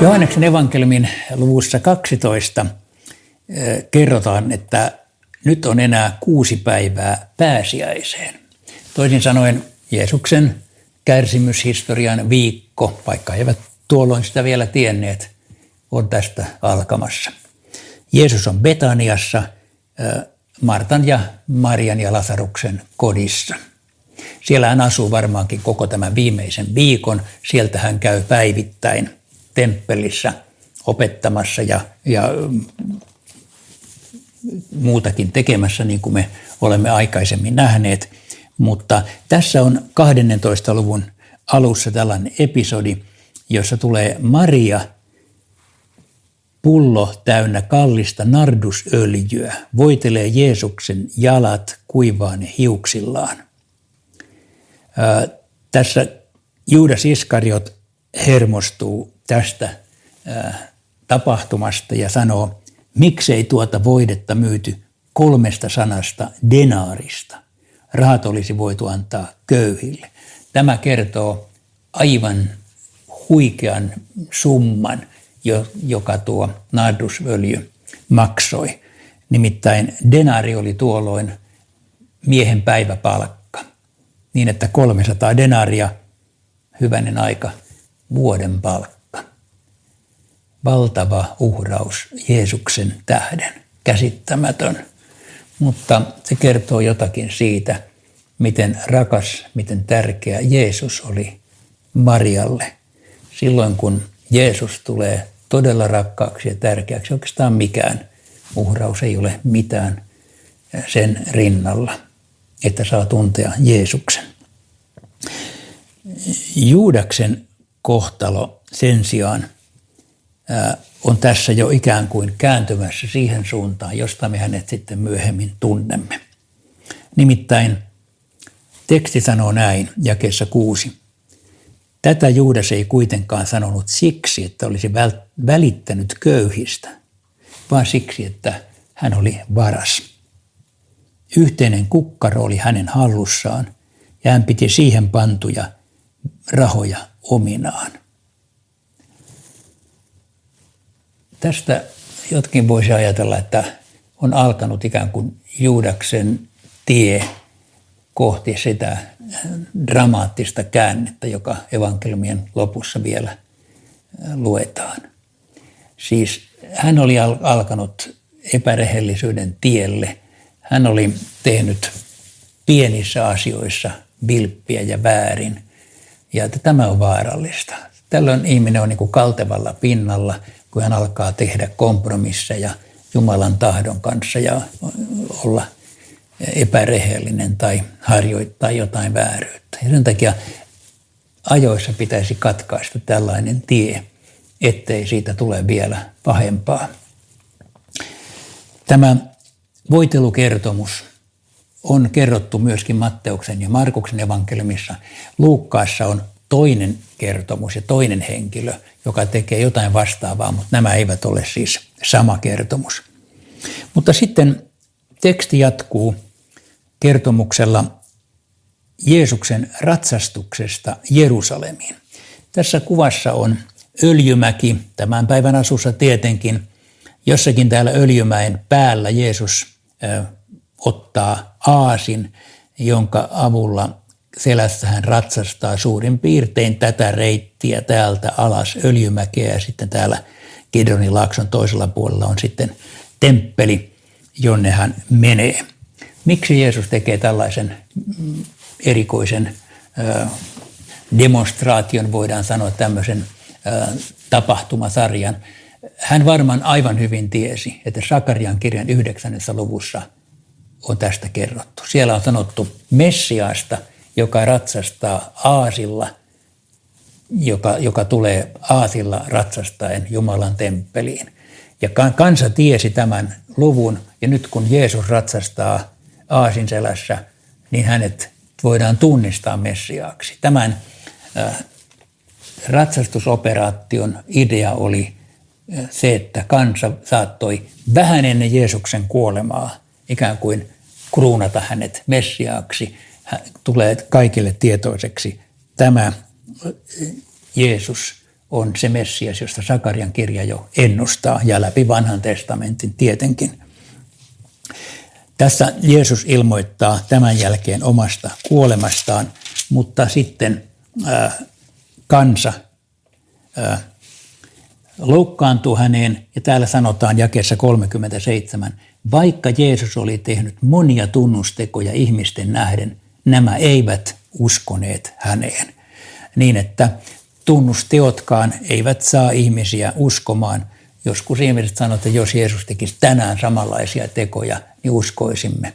Johanneksen evankeliumin luvussa 12 kerrotaan, että nyt on enää kuusi päivää pääsiäiseen. Toisin sanoen Jeesuksen kärsimyshistorian viikko, vaikka he eivät tuolloin sitä vielä tienneet, on tästä alkamassa. Jeesus on Betaniassa Martan ja Marian ja Lasaruksen kodissa. Siellä hän asuu varmaankin koko tämän viimeisen viikon. Sieltä hän käy päivittäin temppelissä opettamassa ja, ja muutakin tekemässä, niin kuin me olemme aikaisemmin nähneet. Mutta tässä on 12. luvun alussa tällainen episodi, jossa tulee Maria pullo täynnä kallista nardusöljyä, voitelee Jeesuksen jalat kuivaan hiuksillaan. Ää, tässä Juudas Iskariot hermostuu tästä tapahtumasta ja sanoo, miksei tuota voidetta myyty kolmesta sanasta denaarista. Rahat olisi voitu antaa köyhille. Tämä kertoo aivan huikean summan, joka tuo nardusöljy maksoi. Nimittäin denari oli tuolloin miehen päiväpalkka, niin että 300 denaria, hyvänen aika, vuoden palkka. Valtava uhraus Jeesuksen tähden, käsittämätön. Mutta se kertoo jotakin siitä, miten rakas, miten tärkeä Jeesus oli Marialle. Silloin kun Jeesus tulee todella rakkaaksi ja tärkeäksi, oikeastaan mikään uhraus ei ole mitään sen rinnalla, että saa tuntea Jeesuksen. Juudaksen kohtalo sen sijaan on tässä jo ikään kuin kääntymässä siihen suuntaan, josta me hänet sitten myöhemmin tunnemme. Nimittäin teksti sanoo näin, jakeessa kuusi. Tätä Juudas ei kuitenkaan sanonut siksi, että olisi välittänyt köyhistä, vaan siksi, että hän oli varas. Yhteinen kukkaro oli hänen hallussaan ja hän piti siihen pantuja rahoja ominaan. Tästä jotkin voisi ajatella, että on alkanut ikään kuin Juudaksen tie kohti sitä dramaattista käännettä, joka evankeliumien lopussa vielä luetaan. Siis hän oli alkanut epärehellisyyden tielle. Hän oli tehnyt pienissä asioissa vilppiä ja väärin. Ja että tämä on vaarallista. Tällöin ihminen on niin kuin kaltevalla pinnalla, kun hän alkaa tehdä kompromisseja Jumalan tahdon kanssa ja olla – epärehellinen tai harjoittaa jotain vääryyttä. Ja sen takia ajoissa pitäisi katkaista tällainen tie, ettei siitä tule vielä pahempaa. Tämä voitelukertomus on kerrottu myöskin Matteuksen ja Markuksen evankeliumissa. Luukkaassa on toinen kertomus ja toinen henkilö, joka tekee jotain vastaavaa, mutta nämä eivät ole siis sama kertomus. Mutta sitten teksti jatkuu kertomuksella Jeesuksen ratsastuksesta Jerusalemiin. Tässä kuvassa on Öljymäki, tämän päivän asussa tietenkin. Jossakin täällä Öljymäen päällä Jeesus ottaa aasin, jonka avulla selässä hän ratsastaa suurin piirtein tätä reittiä täältä alas Öljymäkeä ja sitten täällä Kidronin laakson toisella puolella on sitten temppeli, jonne hän menee. Miksi Jeesus tekee tällaisen erikoisen demonstraation, voidaan sanoa tämmöisen tapahtumasarjan? Hän varmaan aivan hyvin tiesi, että Sakarian kirjan yhdeksännessä luvussa on tästä kerrottu. Siellä on sanottu Messiaasta, joka ratsastaa aasilla, joka, joka tulee aasilla ratsastaen Jumalan temppeliin. Ja kansa tiesi tämän luvun, ja nyt kun Jeesus ratsastaa aasinselässä, niin hänet voidaan tunnistaa Messiaaksi. Tämän ratsastusoperaation idea oli se, että kansa saattoi vähän ennen Jeesuksen kuolemaa ikään kuin kruunata hänet Messiaaksi. Tulee kaikille tietoiseksi, tämä Jeesus on se Messias, josta Sakarian kirja jo ennustaa ja läpi vanhan testamentin tietenkin. Tässä Jeesus ilmoittaa tämän jälkeen omasta kuolemastaan, mutta sitten ää, kansa ää, loukkaantuu häneen ja täällä sanotaan jakeessa 37, vaikka Jeesus oli tehnyt monia tunnustekoja ihmisten nähden, nämä eivät uskoneet häneen. Niin että tunnusteotkaan eivät saa ihmisiä uskomaan. Joskus ihmiset sanovat, että jos Jeesus tekisi tänään samanlaisia tekoja, niin uskoisimme.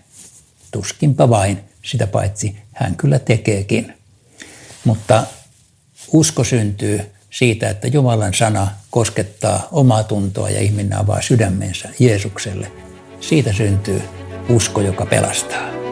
Tuskinpa vain, sitä paitsi hän kyllä tekeekin. Mutta usko syntyy siitä, että Jumalan sana koskettaa omaa tuntoa ja ihminen avaa sydämensä Jeesukselle. Siitä syntyy usko, joka pelastaa.